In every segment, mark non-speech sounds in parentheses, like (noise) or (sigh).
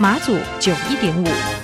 马祖九一点五。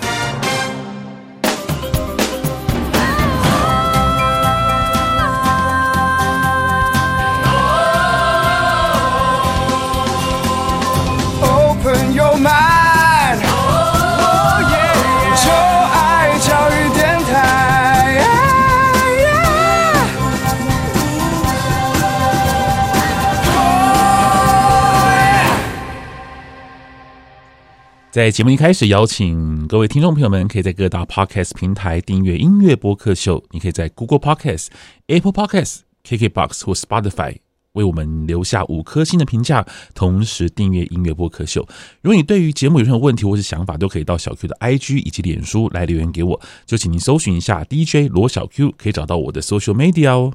在节目一开始，邀请各位听众朋友们，可以在各大 Podcast 平台订阅音乐播客秀。你可以在 Google Podcast、Apple Podcast、KKBox 或 Spotify 为我们留下五颗星的评价，同时订阅音乐播客秀。如果你对于节目有任何问题或是想法，都可以到小 Q 的 IG 以及脸书来留言给我。就请您搜寻一下 DJ 罗小 Q，可以找到我的 Social Media 哦。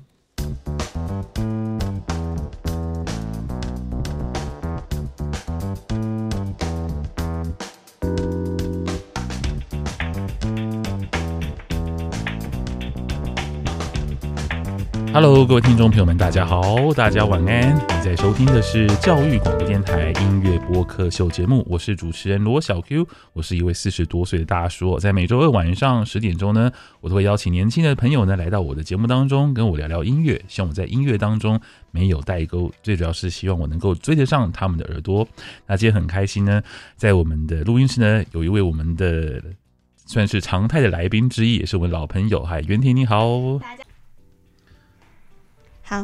Hello，各位听众朋友们，大家好，大家晚安。你在收听的是教育广播电台音乐播客秀节目，我是主持人罗小 Q，我是一位四十多岁的大叔。在每周二晚上十点钟呢，我都会邀请年轻的朋友呢来到我的节目当中，跟我聊聊音乐。希望我在音乐当中没有代沟，最主要是希望我能够追得上他们的耳朵。那今天很开心呢，在我们的录音室呢，有一位我们的算是常态的来宾之一，也是我们老朋友，嗨，袁婷你好。好，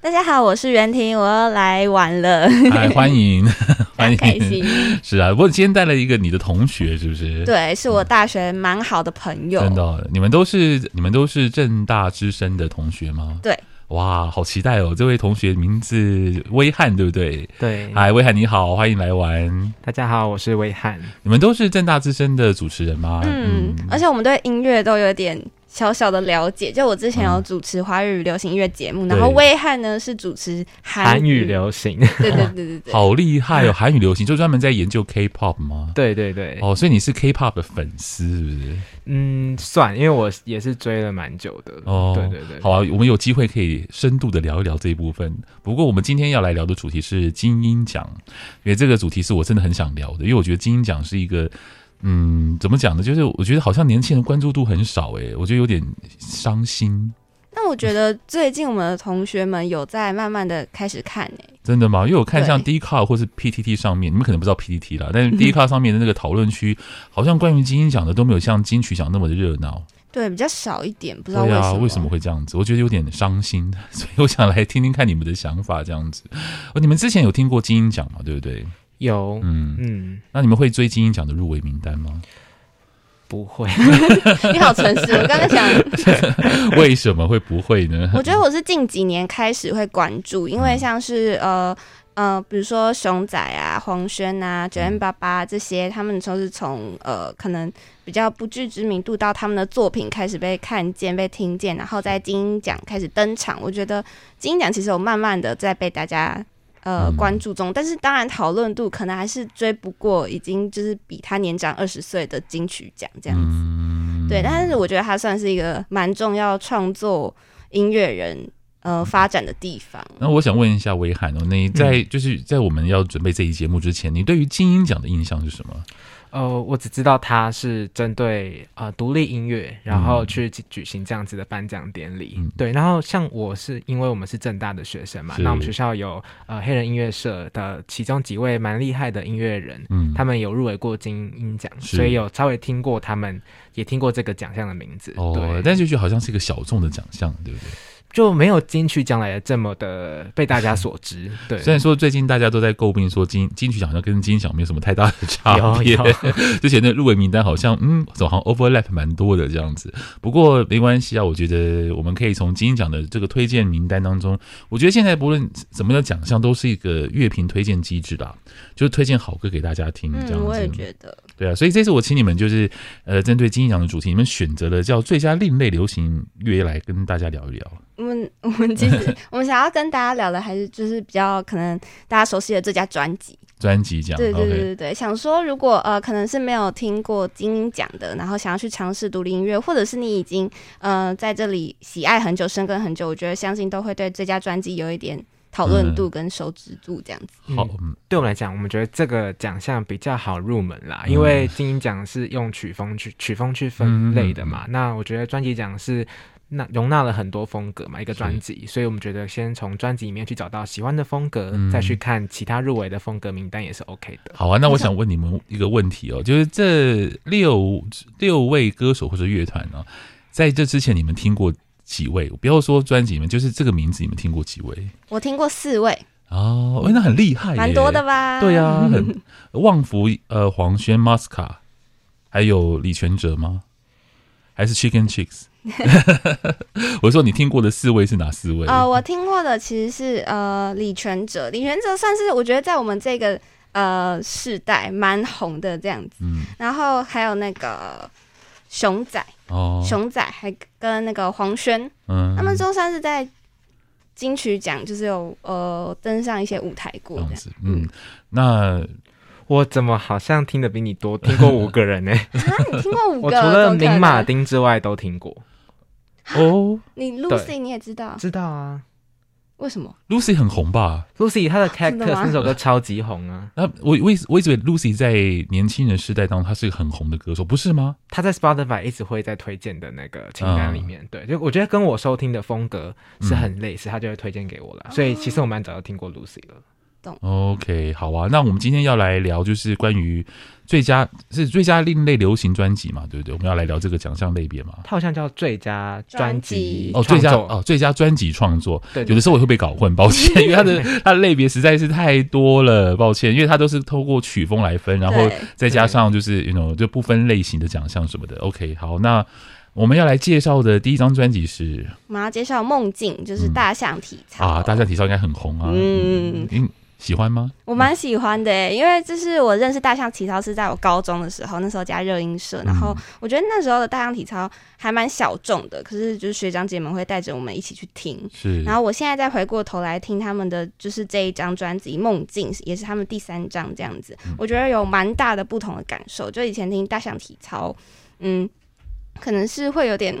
大家好，我是袁婷，我要来玩了。嗨，欢迎，(laughs) 欢迎，开心。(laughs) 是啊，不过今天带了一个你的同学，是不是？对，是我大学蛮好的朋友。嗯、真的，你们都是你们都是正大之声的同学吗？对。哇，好期待哦！这位同学名字威翰，对不对？对。嗨，威翰你好，欢迎来玩。大家好，我是威翰。你们都是正大之声的主持人吗？嗯，嗯，而且我们对音乐都有点。小小的了解，就我之前有主持华语流行音乐节目，嗯、然后威翰呢是主持韩语，语流行，对对对对对，好厉害哦！韩语流行就专门在研究 K-pop 吗？对对对，哦，所以你是 K-pop 的粉丝是不是？嗯，算，因为我也是追了蛮久的。哦，对对对，好啊，我们有机会可以深度的聊一聊这一部分。不过我们今天要来聊的主题是金音奖，因为这个主题是我真的很想聊的，因为我觉得金音奖是一个。嗯，怎么讲呢？就是我觉得好像年轻人关注度很少哎，我觉得有点伤心。那我觉得最近我们的同学们有在慢慢的开始看哎，真的吗？因为我看像 Dcard 或是 PTT 上面，你们可能不知道 PTT 啦，但是 Dcard 上面的那个讨论区，好像关于金鹰奖的都没有像金曲奖那么的热闹。对，比较少一点，不知道为什么。为什么会这样子？我觉得有点伤心，(laughs) 所以我想来听听看你们的想法，这样子。哦，你们之前有听过金鹰奖吗？对不对？有，嗯嗯，那你们会追金鹰奖的入围名单吗？不会，(laughs) 你好诚实。我刚刚想，(laughs) 为什么会不会呢？我觉得我是近几年开始会关注，因为像是呃呃，比如说熊仔啊、黄轩啊、九零八八这些，他们都是从呃可能比较不具知名度到他们的作品开始被看见、被听见，然后在金鹰奖开始登场。我觉得金鹰奖其实有慢慢的在被大家。呃，关注中，但是当然讨论度可能还是追不过已经就是比他年长二十岁的金曲奖这样子，嗯、对。但是我觉得他算是一个蛮重要创作音乐人呃发展的地方。那我想问一下威涵哦，你在就是在我们要准备这一节目之前，你对于金鹰奖的印象是什么？呃，我只知道他是针对呃独立音乐，然后去举行这样子的颁奖典礼。嗯、对，然后像我是因为我们是正大的学生嘛，那我们学校有呃黑人音乐社的其中几位蛮厉害的音乐人，嗯，他们有入围过金音奖，所以有稍微听过他们，也听过这个奖项的名字。哦，对但这就好像是一个小众的奖项，对不对？就没有金曲奖来的这么的被大家所知。(laughs) 对，虽然说最近大家都在诟病说金金曲奖好像跟金奖没有什么太大的 (laughs) 差别，(laughs) 之前的入围名单好像嗯，总好像 overlap 蛮多的这样子。不过没关系啊，我觉得我们可以从金奖的这个推荐名单当中，我觉得现在不论怎么的奖项都是一个乐评推荐机制啦，就是推荐好歌给大家听这样子。嗯，我也觉得。对啊，所以这次我请你们就是呃，针对金鹰奖的主题，你们选择了叫最佳另类流行乐来跟大家聊一聊。我们我们其实 (laughs) 我们想要跟大家聊的还是就是比较可能大家熟悉的最佳专辑。专辑奖，对对对对对想说如果呃可能是没有听过金鹰奖的，然后想要去尝试独立音乐，或者是你已经呃在这里喜爱很久、深耕很久，我觉得相信都会对最佳专辑有一点讨论度跟熟知度这样子。嗯、好，对我们来讲，我们觉得这个奖项比较好入门啦，嗯、因为金音奖是用曲风去曲风去分类的嘛，嗯、那我觉得专辑奖是。那容纳了很多风格嘛，一个专辑，所以我们觉得先从专辑里面去找到喜欢的风格，嗯、再去看其他入围的风格名单也是 OK 的。好啊，那我想问你们一个问题哦，就是这六六位歌手或者乐团呢，在这之前你们听过几位？不要说专辑里面，就是这个名字你们听过几位？我听过四位哦，那很厉害，蛮多的吧？对啊，很旺福、呃黄轩、Masca，还有李权哲吗？还是 Chicken Chicks？(laughs) 我说你听过的四位是哪四位？呃，我听过的其实是呃李权哲，李权哲算是我觉得在我们这个呃世代蛮红的这样子。嗯，然后还有那个熊仔哦，熊仔还跟那个黄轩，嗯，他们周三是在金曲奖就是有呃登上一些舞台过这样子。嗯，那。我怎么好像听的比你多？听过五个人呢？(laughs) 啊，你听过五个？我除了明马丁之外都听过。哦，你 Lucy 你也知道？知道啊。为什么？Lucy 很红吧？Lucy 她的 Cactus 那首歌超级红啊。那我我我一直以为 Lucy 在年轻人时代当中，她是一个很红的歌手，不是吗？她在 Spotify 一直会在推荐的那个清单里面。对，就我觉得跟我收听的风格是很类似，她就会推荐给我了。所以其实我蛮早就听过 Lucy 了。OK，好啊，那我们今天要来聊就是关于最佳是最佳另类流行专辑嘛，对不对？我们要来聊这个奖项类别嘛。它好像叫最佳专辑哦，最佳哦，最佳专辑创作。对，有的时候我会被搞混，抱歉，(laughs) 因为它的它的类别实在是太多了，抱歉，因为它都是透过曲风来分，然后再加上就是 you know 就不分类型的奖项什么的。OK，好，那我们要来介绍的第一张专辑是，我们要介绍《梦境》，就是大象体操啊，大象体操应该很红啊，嗯嗯。喜欢吗？我蛮喜欢的、欸，因为这是我认识大象体操是在我高中的时候，那时候加热音社，然后我觉得那时候的大象体操还蛮小众的，可是就是学长姐们会带着我们一起去听。是，然后我现在再回过头来听他们的，就是这一张专辑《梦境》，也是他们第三张这样子，我觉得有蛮大的不同的感受。就以前听大象体操，嗯，可能是会有点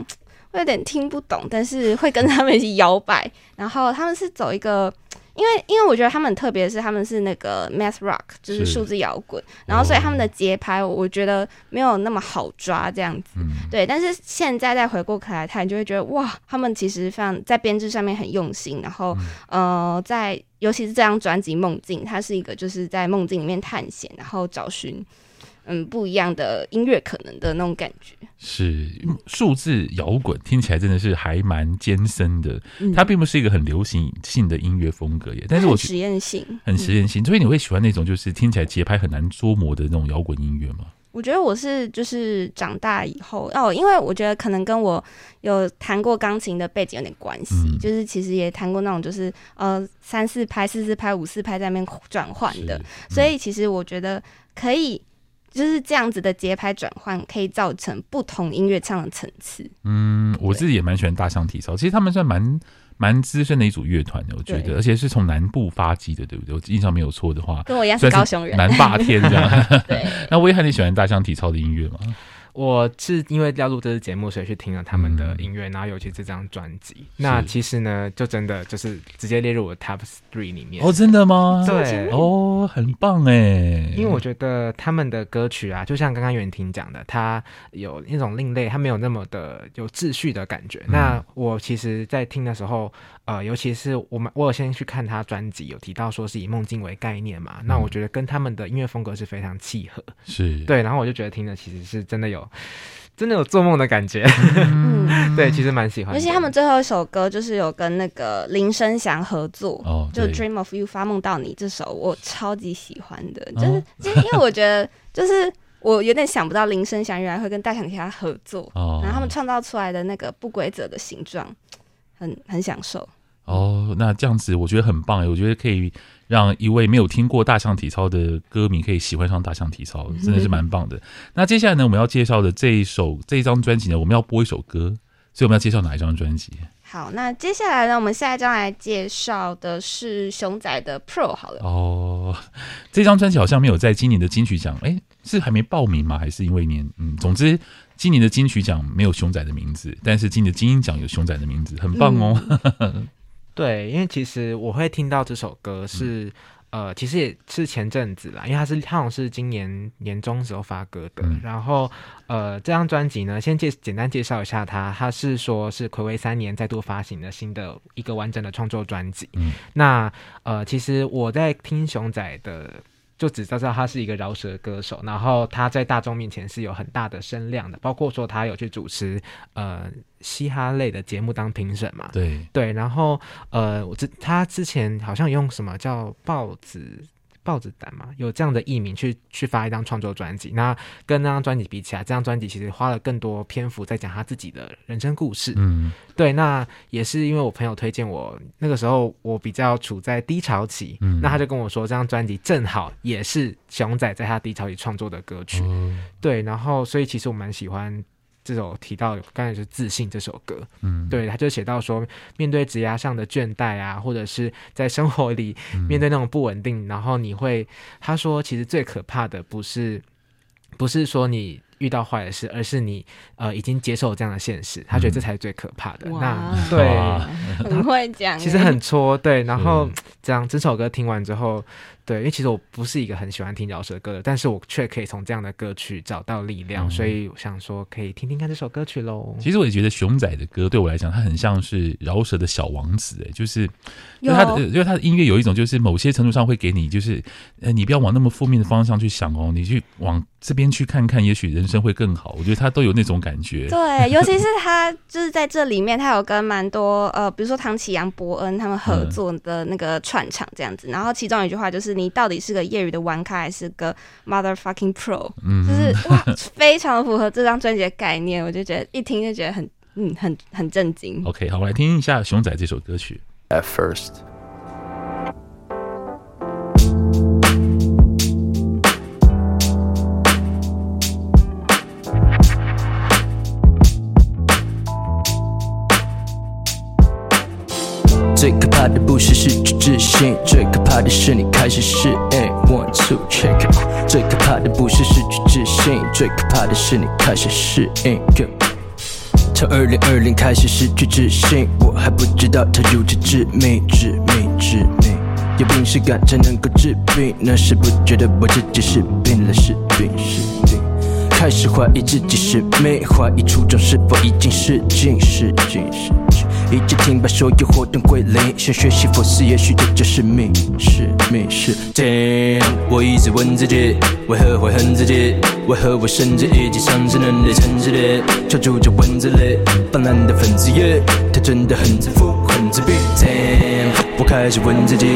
会有点听不懂，但是会跟他们一起摇摆，然后他们是走一个。因为，因为我觉得他们特别是，他们是那个 math rock，就是数字摇滚，然后所以他们的节拍，我觉得没有那么好抓这样子。嗯、对，但是现在再回过头来看，你就会觉得哇，他们其实非常在编制上面很用心，然后、嗯、呃，在尤其是这张专辑《梦境》，它是一个就是在梦境里面探险，然后找寻。嗯，不一样的音乐可能的那种感觉是数字摇滚，听起来真的是还蛮艰深的。嗯、它并不是一个很流行性的音乐风格耶，但是我实验性，很实验性。嗯、所以你会喜欢那种就是听起来节拍很难捉摸的那种摇滚音乐吗？我觉得我是就是长大以后哦，因为我觉得可能跟我有弹过钢琴的背景有点关系，嗯、就是其实也弹过那种就是呃三四拍、四四拍、五四拍在那边转换的，嗯、所以其实我觉得可以。就是这样子的节拍转换，可以造成不同音乐唱的层次。嗯，我自己也蛮喜欢大象体操，其实他们算蛮蛮资深的一组乐团的，我觉得，而且是从南部发迹的，对不对？我印象没有错的话，跟我一样是高雄人，南霸天这样。(laughs) 对，(laughs) 那我也很喜欢大象体操的音乐嘛。我是因为要录这次节目，所以去听了他们的音乐，嗯、然后尤其这张专辑。那其实呢，就真的就是直接列入我的 Top Three 里面。哦，真的吗？对，哦，很棒哎。因为我觉得他们的歌曲啊，就像刚刚袁婷讲的，它有一种另类，它没有那么的有秩序的感觉。嗯、那我其实，在听的时候，呃，尤其是我们，我有先去看他专辑，有提到说是以梦境为概念嘛。嗯、那我觉得跟他们的音乐风格是非常契合。是对，然后我就觉得听的其实是真的有。真的有做梦的感觉。嗯，对，其实蛮喜欢。而且他们最后一首歌就是有跟那个林生祥合作，哦，就《Dream of You》发梦到你这首，我超级喜欢的，就是，就是因为我觉得，就是我有点想不到林生祥原来会跟大象体他合作，哦，然后他们创造出来的那个不规则的形状，很很享受。哦，那这样子我觉得很棒哎，我觉得可以让一位没有听过大象体操的歌迷可以喜欢上大象体操，真的是蛮棒的。嗯、那接下来呢，我们要介绍的这一首这一张专辑呢，我们要播一首歌，所以我们要介绍哪一张专辑？好，那接下来呢，我们下一张来介绍的是熊仔的 Pro。好了，哦，这张专辑好像没有在今年的金曲奖，哎、欸，是还没报名吗？还是因为年？嗯，总之今年的金曲奖没有熊仔的名字，但是今年的金音奖有熊仔的名字，很棒哦。嗯 (laughs) 对，因为其实我会听到这首歌是，嗯、呃，其实也是前阵子啦，因为它是它好像是今年年中时候发歌的。嗯、然后，呃，这张专辑呢，先介简单介绍一下它，它是说是暌违三年再度发行的新的一个完整的创作专辑。嗯、那呃，其实我在听熊仔的。就只知道他是一个饶舌歌手，然后他在大众面前是有很大的声量的，包括说他有去主持呃嘻哈类的节目当评审嘛。对对，然后呃，我之他之前好像用什么叫报纸。豹子胆嘛，有这样的艺名去去发一张创作专辑，那跟那张专辑比起来，这张专辑其实花了更多篇幅在讲他自己的人生故事。嗯，对，那也是因为我朋友推荐我，那个时候我比较处在低潮期，嗯，那他就跟我说，这张专辑正好也是熊仔在他低潮期创作的歌曲，嗯，对，然后所以其实我蛮喜欢。这首提到刚才是自信这首歌，嗯，对，他就写到说，面对职涯上的倦怠啊，或者是在生活里面对那种不稳定，嗯、然后你会，他说，其实最可怕的不是，不是说你。遇到坏的事，而是你呃已经接受这样的现实，他觉得这才是最可怕的。嗯、那对，(laughs) 很会讲，其实很戳对。然后这样这首歌听完之后，对，因为其实我不是一个很喜欢听饶舌歌的，但是我却可以从这样的歌曲找到力量，嗯、所以我想说可以听听看这首歌曲喽。其实我也觉得熊仔的歌对我来讲，他很像是饶舌的小王子，哎，就是因为他的因为他的音乐有一种就是某些程度上会给你，就是呃你不要往那么负面的方向去想哦，你去往这边去看看，也许人生。会更好，我觉得他都有那种感觉。对，尤其是他就是在这里面，他有跟蛮多呃，比如说唐启阳、伯恩他们合作的那个串场这样子。嗯、然后其中有一句话就是：“你到底是个业余的玩咖，还是个 motherfucking pro？” 嗯，就是哇，非常符合这张专辑的概念。我就觉得一听就觉得很嗯，很很震惊。OK，好，我来听一下熊仔这首歌曲。At first. 最可怕的不是失去自信，最可怕的是你开始适应。从二零二零开始失去自信，我还不知道它如此致命，致命，致命。有病是感才能够治病，那时不觉得我自己是病了，是病，是病。开始怀疑自己是命，怀疑初衷是否已经失尽，失尽，失尽。已经停摆，所有活动归零。想学习佛系，也许这就是命，是命，是。Damn，我一直问自己，为何会恨自己？为何我甚至已经丧失能力，承受力？抓住这蚊子里泛滥的分子叶，它真的很自负，很自闭。Damn，我开始问自己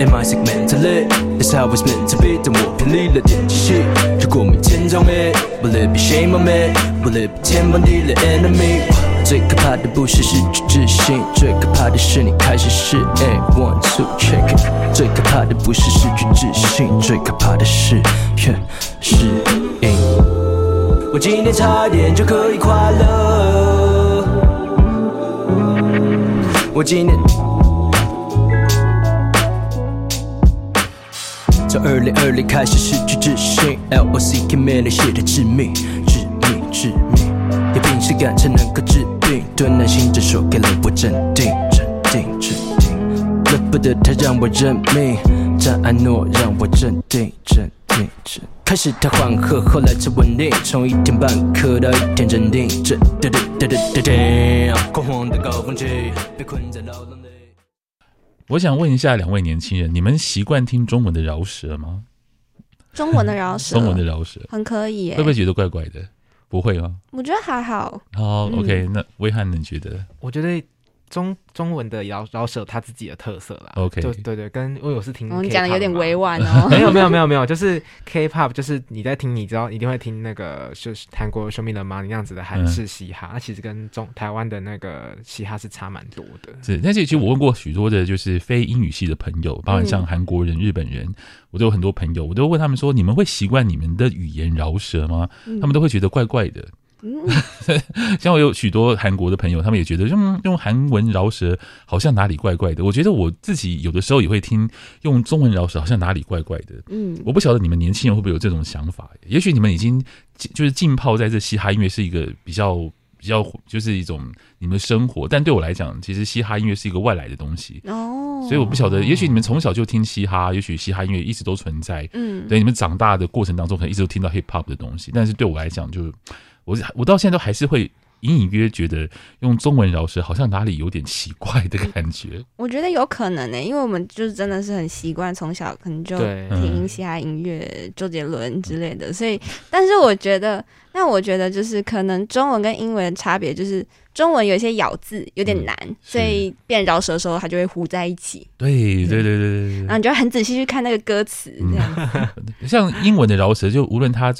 ，Am I sick mentally? That's how it's meant to be。但我偏离了点击器，如果明天着迷，Will it be shame on me? Will it be 天崩地裂 enemy？最可怕的不是失去自信，最可怕的是你开始适应。One two check。最可怕的不是失去自信，最可怕的是越适应。我今天差点就可以快乐。我今天从二零二零开始失去自信，LOCK 面临写的致命，致命，致命。有病识感才能够致命病，对内心诊所给了我镇定，镇定，镇定。舍不得他让我认命，张安诺让我镇定，镇定，镇。开始他缓和，后来才稳定，从一天半刻到一天镇定，镇定，镇定，镇定。狂妄的高峰期，被困在牢笼里。我想问一下两位年轻人，你们习惯听中文的饶舌吗？中文的饶舌，中文的饶舌很可以耶，会不会觉得怪怪的？不会吗？我觉得还好。好，OK，那威汉你觉得？我觉得。中中文的饶饶舌，他自己的特色啦。OK，就对对，跟因为我是听，我们讲的有点委婉哦。(laughs) 没有没有没有没有，就是 K-pop，就是你在听，你知道一定会听那个就是韩国 Show Me the Money 那样子的韩式嘻哈，那、嗯、其实跟中台湾的那个嘻哈是差蛮多的。是，但是其实我问过许多的，就是非英语系的朋友，包括像韩国人、日本人，我都有很多朋友，我都问他们说，你们会习惯你们的语言饶舌吗？他们都会觉得怪怪的。嗯，(laughs) 像我有许多韩国的朋友，他们也觉得用用韩文饶舌好像哪里怪怪的。我觉得我自己有的时候也会听用中文饶舌，好像哪里怪怪的。嗯，我不晓得你们年轻人会不会有这种想法？也许你们已经就是浸泡在这嘻哈音乐是一个比较比较就是一种你们的生活，但对我来讲，其实嘻哈音乐是一个外来的东西哦。所以我不晓得，也许你们从小就听嘻哈，也许嘻哈音乐一直都存在。嗯，对，你们长大的过程当中可能一直都听到 hip hop 的东西，但是对我来讲就。我我到现在都还是会隐隐约约觉得用中文饶舌好像哪里有点奇怪的感觉。我觉得有可能呢、欸，因为我们就是真的是很习惯从小可能就听嘻哈音乐、嗯、周杰伦之类的，所以但是我觉得，那我觉得就是可能中文跟英文的差别就是中文有一些咬字有点难，嗯、所以变饶舌的时候它就会糊在一起。对对对对对对，然后你就很仔细去看那个歌词，这样、嗯。(laughs) 像英文的饶舌，就无论它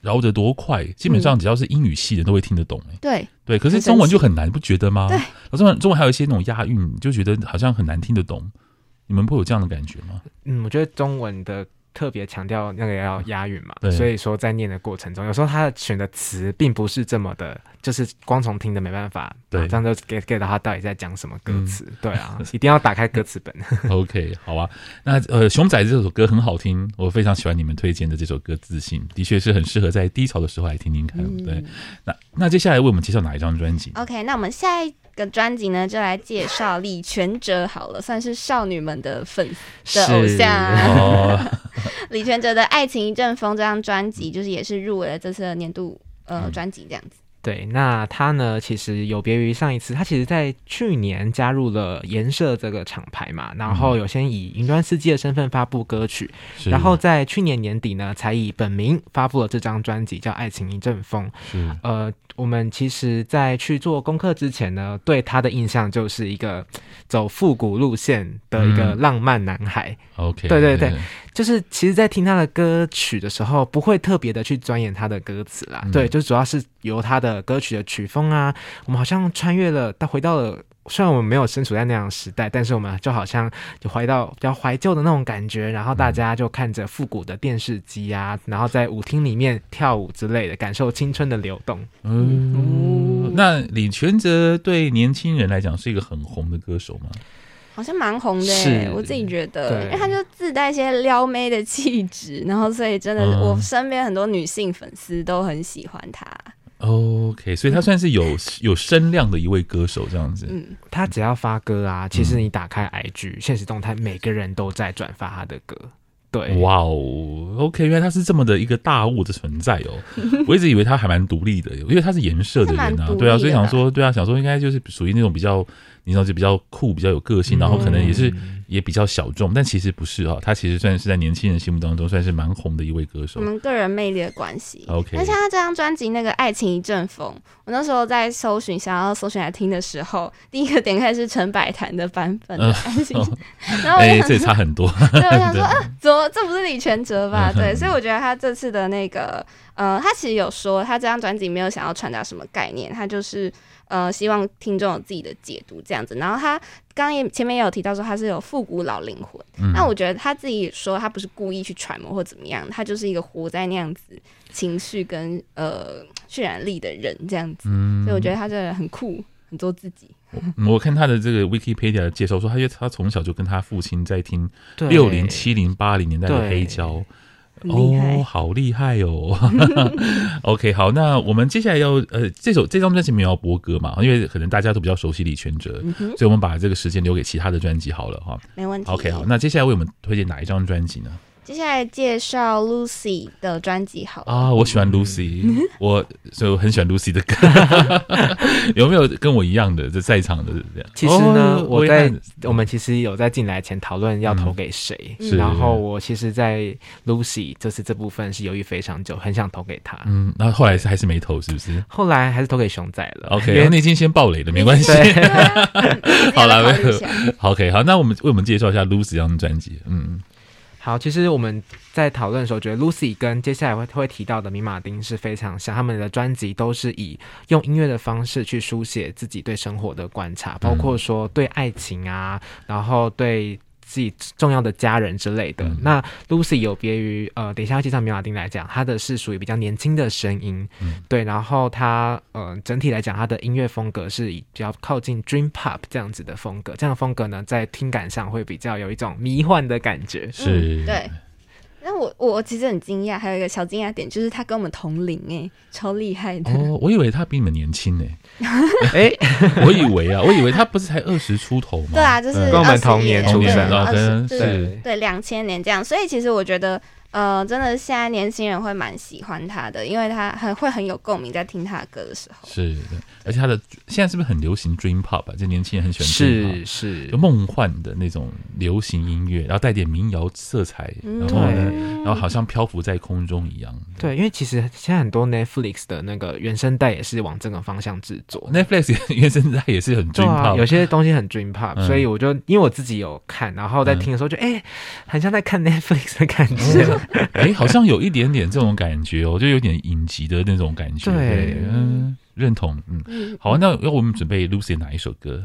饶得多快，基本上只要是英语系的都会听得懂。哎，对对，可是中文就很难，不觉得吗？对，中文中文还有一些那种押韵，就觉得好像很难听得懂。你们不会有这样的感觉吗？嗯，我觉得中文的。特别强调那个要押韵嘛，所以说在念的过程中，有时候他选的词并不是这么的，就是光从听的没办法，对，这样就 get get 到他到底在讲什么歌词，嗯，对啊，(laughs) 一定要打开歌词本。(laughs) OK，好啊，那呃，熊仔这首歌很好听，我非常喜欢你们推荐的这首歌，自信的确是很适合在低潮的时候来听听看。嗯、对，那那接下来为我们介绍哪一张专辑？OK，那我们下一。个专辑呢，就来介绍李全哲好了，算是少女们的粉丝的偶像。哦、(laughs) 李全哲的《爱情一阵风》这张专辑，就是也是入围了这次的年度呃专辑这样子。对，那他呢，其实有别于上一次，他其实在去年加入了颜社这个厂牌嘛，然后有先以云端司机的身份发布歌曲，然后在去年年底呢，才以本名发布了这张专辑，叫《爱情一阵风》。呃，我们其实，在去做功课之前呢，对他的印象就是一个走复古路线的一个浪漫男孩。嗯、OK，对对对。就是其实，在听他的歌曲的时候，不会特别的去钻研他的歌词啦。嗯、对，就主要是由他的歌曲的曲风啊，我们好像穿越了，到回到了，虽然我们没有身处在那样的时代，但是我们就好像就回到比较怀旧的那种感觉。然后大家就看着复古的电视机啊，然后在舞厅里面跳舞之类的，感受青春的流动。嗯，嗯，那李权哲对年轻人来讲是一个很红的歌手吗？好像蛮红的，欸，我自己觉得，因为他就自带一些撩妹的气质，然后所以真的，我身边很多女性粉丝都很喜欢他。OK，所以他算是有有声量的一位歌手，这样子。嗯，他只要发歌啊，其实你打开 IG 现实动态，每个人都在转发他的歌。对，哇哦，OK，原来他是这么的一个大物的存在哦。(laughs) 我一直以为他还蛮独立的，因为他是颜社的人啊，对啊，所以想说，对啊，想说应该就是属于那种比较。你知道就比较酷，比较有个性，然后可能也是也比较小众，嗯、但其实不是哈、哦，他其实算是在年轻人心目当中算是蛮红的一位歌手。我们个人魅力的关系。OK，那像他这张专辑那个《爱情一阵风》，我那时候在搜寻想要搜寻来听的时候，第一个点开是陈百潭的版本的爱情，呃、然后哎，这也差很多。(laughs) 对，我想 (laughs) 说啊，怎么这不是李全哲吧？对，所以我觉得他这次的那个呃，他其实有说他这张专辑没有想要传达什么概念，他就是。呃，希望听众有自己的解读这样子。然后他刚刚也前面也有提到说他是有复古老灵魂，嗯、那我觉得他自己说他不是故意去揣摩或怎么样，他就是一个活在那样子情绪跟呃渲染力的人这样子。嗯、所以我觉得他这个很酷，很做自己。我，我看他的这个 Wikipedia 的介绍说，他因为他从小就跟他父亲在听六零、七零、八零年代的黑胶。哦，好厉害哦！(laughs) OK，好，那我们接下来要呃，这首这张专辑没有要播歌嘛？因为可能大家都比较熟悉李全哲，嗯、所以我们把这个时间留给其他的专辑好了哈。没问题。OK，好，那接下来为我们推荐哪一张专辑呢？接下来介绍 Lucy 的专辑，好啊，我喜欢 Lucy，(laughs) 我所以我很喜欢 Lucy 的歌。(laughs) 有没有跟我一样的，在场的这样？其实呢，我在我们其实有在进来前讨论要投给谁，然后我其实，在 Lucy 就是这部分是犹豫非常久，很想投给他。嗯，那后后来是还是没投，是不是？后来还是投给熊仔了。OK，因为那已经先爆雷了，没关系。(laughs) 好了，没有。OK，好，那我们为我们介绍一下 Lucy 这张专辑。嗯。好，其实我们在讨论的时候，觉得 Lucy 跟接下来会会提到的米马丁是非常像，他们的专辑都是以用音乐的方式去书写自己对生活的观察，包括说对爱情啊，然后对。自己重要的家人之类的。嗯、那 Lucy 有别于呃，等一下要介绍米马丁来讲，他的是属于比较年轻的声音，嗯、对。然后他呃，整体来讲，他的音乐风格是比较靠近 Dream Pop 这样子的风格。这样的风格呢，在听感上会比较有一种迷幻的感觉。是，嗯、对。那我我其实很惊讶，还有一个小惊讶点，就是他跟我们同龄哎，超厉害的。哦，我以为他比你们年轻哎。(laughs) 哎，我以为啊，我以为他不是才二十出头吗？对啊，就是跟我们同年出生啊，跟是，对，两千年这样。所以其实我觉得。呃，真的，现在年轻人会蛮喜欢他的，因为他很会很有共鸣，在听他的歌的时候。是的，而且他的现在是不是很流行 Dream Pop 啊？就年轻人很喜欢 Dream Pop，是是，就梦幻的那种流行音乐，然后带点民谣色彩，然后呢，然后好像漂浮在空中一样。对，因为其实现在很多 Netflix 的那个原声带也是往这个方向制作，Netflix (laughs) 原声带也是很 Dream Pop，有些东西很 Dream Pop，所以我就因为我自己有看，然后在听的时候就哎，很像在看 (laughs) Netflix 的感觉。(laughs) 哎，好像有一点点这种感觉哦，就有点影集的那种感觉。对，嗯，认同。嗯，好，那要我们准备 Lucy 哪一首歌？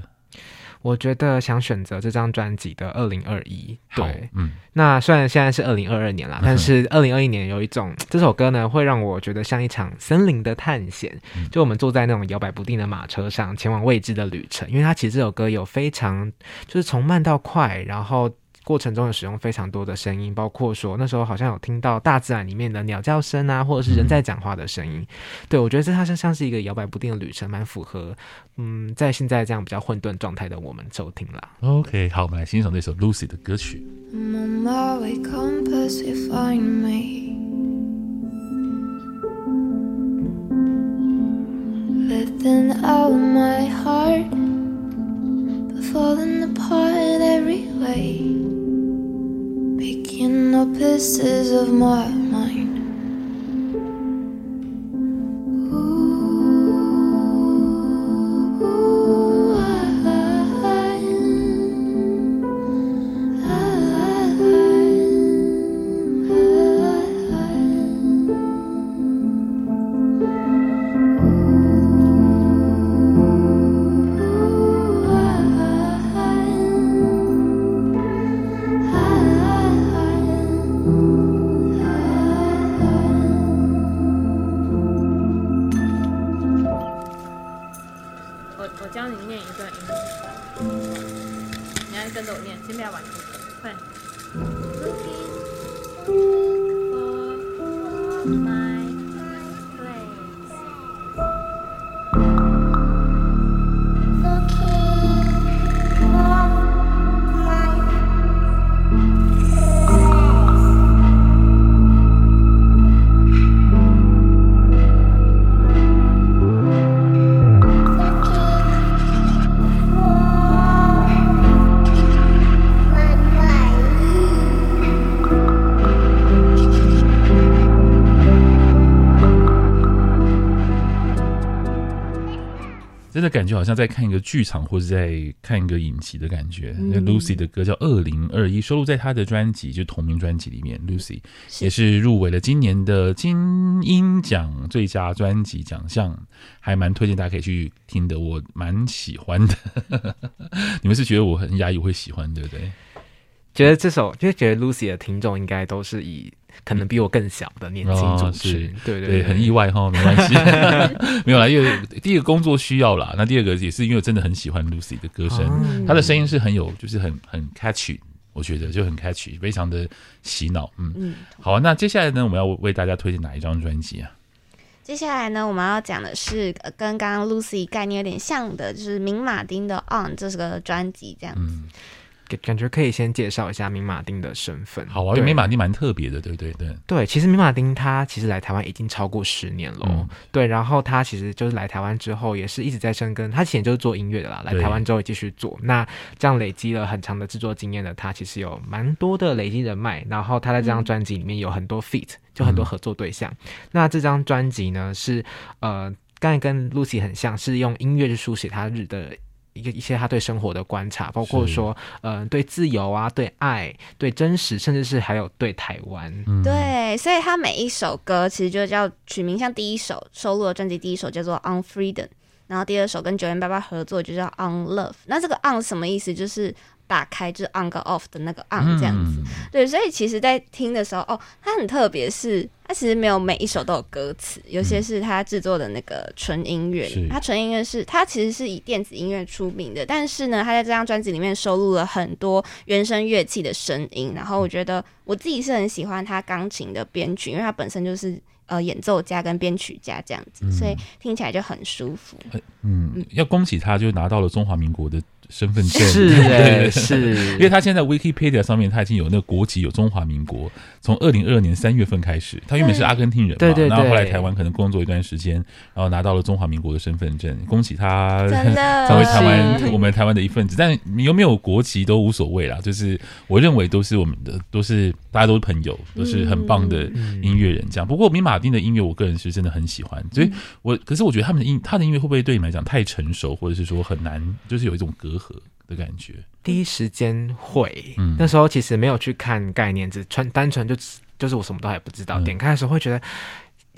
我觉得想选择这张专辑的二零二一。对，嗯，那虽然现在是二零二二年啦，但是二零二一年有一种这首歌呢，会让我觉得像一场森林的探险。就我们坐在那种摇摆不定的马车上，前往未知的旅程。因为它其实这首歌有非常就是从慢到快，然后。过程中有使用非常多的声音，包括说那时候好像有听到大自然里面的鸟叫声啊，或者是人在讲话的声音。嗯、对，我觉得这它像像是一个摇摆不定的旅程，蛮符合嗯，在现在这样比较混沌状态的我们收听啦。OK，好，我们来欣赏这首 Lucy 的歌曲。嗯 Picking up pieces of my mind. 感觉好像在看一个剧场，或者在看一个影集的感觉。那、嗯、Lucy 的歌叫《二零二一》，收录在她的专辑就同名专辑里面。Lucy 也是入围了今年的金音奖最佳专辑奖项，还蛮推荐大家可以去听的，我蛮喜欢的。(laughs) 你们是觉得我很压抑，我会喜欢，对不对？觉得这首，就觉得 Lucy 的听众应该都是以。可能比我更小的年轻主持人，对对对，很意外哈，(laughs) 没关系，(laughs) 没有啦，因为第一个工作需要啦，那第二个也是因为我真的很喜欢 Lucy 的歌声，她的声音是很有，就是很很 catchy，我觉得就很 catchy，非常的洗脑，嗯嗯，好啊，那接下来呢，我们要为大家推荐哪一张专辑啊？接下来呢，我们要讲的是跟刚刚 Lucy 概念有点像的，就是明马丁的 On 这是个专辑，这样子。感觉可以先介绍一下明马丁的身份。好啊，因为明马丁蛮特别的，对不对？对对，其实明马丁他其实来台湾已经超过十年了，嗯、对。然后他其实就是来台湾之后，也是一直在深耕。他以前就是做音乐的啦，来台湾之后也继续做。那这样累积了很长的制作经验的他，其实有蛮多的累积人脉。然后他在这张专辑里面有很多 feat，就很多合作对象。嗯、那这张专辑呢，是呃，刚才跟 Lucy 很像，是用音乐去书写他日的。一个一些他对生活的观察，包括说，嗯、呃，对自由啊，对爱，对真实，甚至是还有对台湾。嗯、对，所以他每一首歌其实就叫取名，像第一首收录的专辑第一首叫做《On Freedom》，然后第二首跟九零八八合作就叫《On Love》。那这个 On 什么意思？就是。打开就是 on 跟 off 的那个 on 这样子，嗯、对，所以其实，在听的时候，哦，它很特别，是它其实没有每一首都有歌词，有些是他制作的那个纯音乐，它纯音乐是它其实是以电子音乐出名的，但是呢，他在这张专辑里面收录了很多原声乐器的声音，然后我觉得我自己是很喜欢他钢琴的编曲，因为他本身就是呃演奏家跟编曲家这样子，所以听起来就很舒服。嗯，嗯，要恭喜他，就拿到了中华民国的。身份证是对是，(laughs) (laughs) 因为他现在 Wikipedia 上面他已经有那个国籍，有中华民国，从二零二二年三月份开始，他原本是阿根廷人嘛，对对对，然后后来台湾可能工作一段时间，然后拿到了中华民国的身份证，恭喜他 (laughs) 成为台湾我们台湾的一份子。但你有没有国籍都无所谓啦，就是我认为都是我们的，都是大家都是朋友，都是很棒的音乐人。这样，不过明马丁的音乐，我个人是真的很喜欢，所以我可是我觉得他们的音，他的音乐会不会对你们来讲太成熟，或者是说很难，就是有一种隔阂。的感觉，第一时间会，嗯，那时候其实没有去看概念，只纯单纯就就是我什么都还不知道。嗯、点开的时候会觉得，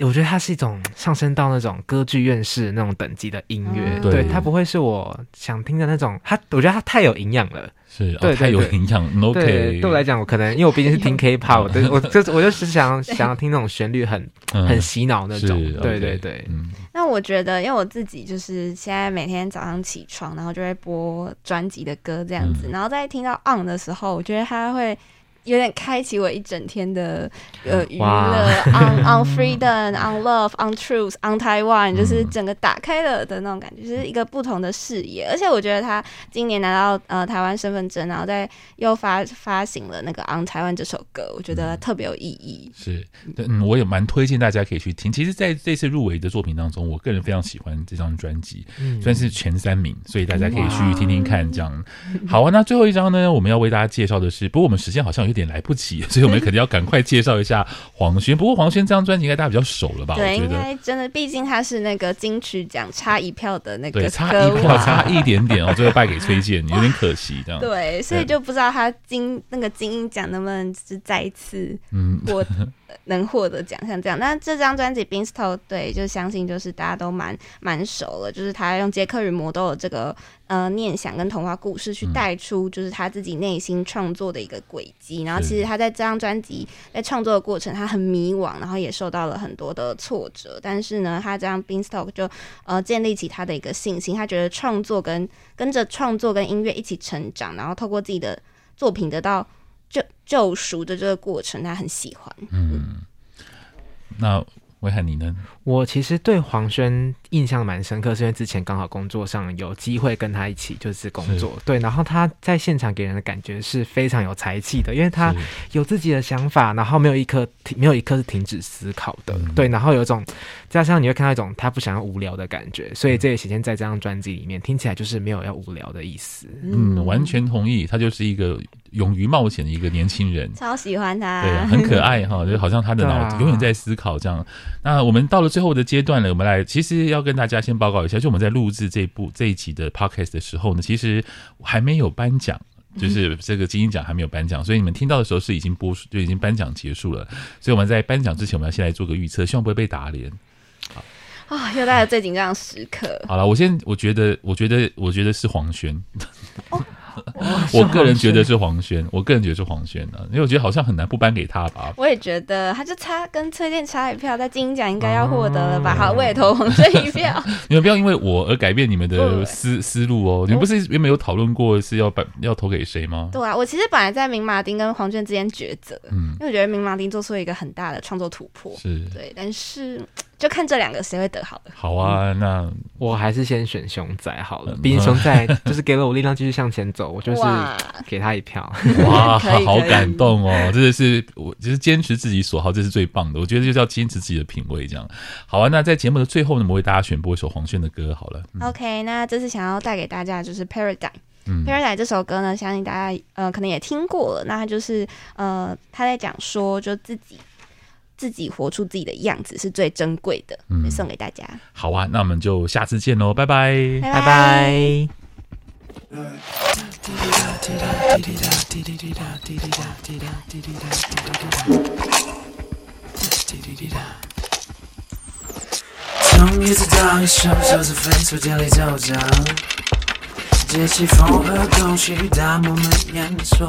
我觉得它是一种上升到那种歌剧院式那种等级的音乐，嗯、对，它不会是我想听的那种。它我觉得它太有营养了。是，对，太有营养。OK，对我来讲，我可能因为我毕竟是听 (laughs) K-pop，我我就我就是想 (laughs) 想要听那种旋律很很洗脑那种。对对对，嗯。那我觉得，因为我自己就是现在每天早上起床，然后就会播专辑的歌这样子，然后在听到 On 的时候，我觉得它会。有点开启我一整天的呃娱乐，(laughs) on on freedom，on love，on truth，on Taiwan，就是整个打开了的那种感觉，就是一个不同的视野。而且我觉得他今年拿到呃台湾身份证，然后再又发发行了那个 on Taiwan 这首歌，我觉得特别有意义。是，嗯，我也蛮推荐大家可以去听。其实在这次入围的作品当中，我个人非常喜欢这张专辑，算是前三名，所以大家可以去听听看。这样好啊。那最后一张呢，我们要为大家介绍的是，不过我们时间好像有。点来不及，(laughs) 所以我们肯定要赶快介绍一下黄轩。不过黄轩这张专辑应该大家比较熟了吧？对，应该真的，毕竟他是那个金曲奖差一票的那个，对，差一票，差一点点哦，最后败给崔健，有点可惜这样。对，所以就不知道他金那个金鹰奖能不能是再一次嗯获 (laughs) 能获得奖项这样。那这张专辑《Beanstalk》对，就相信就是大家都蛮蛮熟了，就是他用杰克与魔豆的这个。呃，念想跟童话故事去带出，就是他自己内心创作的一个轨迹。嗯、然后，其实他在这张专辑在创作的过程，他很迷惘，然后也受到了很多的挫折。但是呢，他这张 Beanstalk 就呃建立起他的一个信心。他觉得创作跟跟着创作跟音乐一起成长，然后透过自己的作品得到救救赎的这个过程，他很喜欢。嗯，嗯那威海你呢？我其实对黄轩印象蛮深刻，是因为之前刚好工作上有机会跟他一起就是工作，对，然后他在现场给人的感觉是非常有才气的，因为他有自己的想法，然后没有一刻停，没有一刻是停止思考的，嗯、对，然后有一种加上你会看到一种他不想要无聊的感觉，所以这也显现在这张专辑里面，听起来就是没有要无聊的意思。嗯，完全同意，他就是一个勇于冒险的一个年轻人，超喜欢他，对，很可爱哈，(laughs) 就好像他的脑子永远在思考这样。啊、那我们到了。最后的阶段了，我们来，其实要跟大家先报告一下，就我们在录制这部这一集的 podcast 的时候呢，其实还没有颁奖，就是这个金鹰奖还没有颁奖，所以你们听到的时候是已经播出，就已经颁奖结束了。所以我们在颁奖之前，我们要先来做个预测，希望不会被打脸。好啊，又到了最紧张的时刻。好了，我先，我觉得，我觉得，我觉得是黄轩。哦我个人觉得是黄轩，我个人觉得是黄轩呢，因为我觉得好像很难不颁给他吧。我也觉得，他就差跟崔健差一票，在金音奖应该要获得了吧？好，我也投黄轩一票。(laughs) 你们不要因为我而改变你们的思思路哦。你们不是原本有讨论过是要颁要投给谁吗？对啊，我其实本来在明马丁跟黄轩之间抉择，嗯，因为我觉得明马丁做出了一个很大的创作突破，是对，但是。就看这两个谁会得好的。好啊，那我还是先选熊仔好了。毕竟熊仔就是给了我力量继续向前走。我就是给他一票。(laughs) 哇，好感动哦！真的是我就是坚持自己所好，这是最棒的。我觉得就是要坚持自己的品味，这样好啊。那在节目的最后呢，我们为大家选播一首黄轩的歌，好了。嗯、OK，那这次想要带给大家就是《Paradigm》。嗯，《Paradigm》这首歌呢，相信大家呃可能也听过了。那他就是呃他在讲说，就自己。自己活出自己的样子是最珍贵的，嗯，送给大家。好啊，那我们就下次见喽，拜拜，拜拜。从一直到一首首是飞速间里走着，借起风和空气，大漠满眼所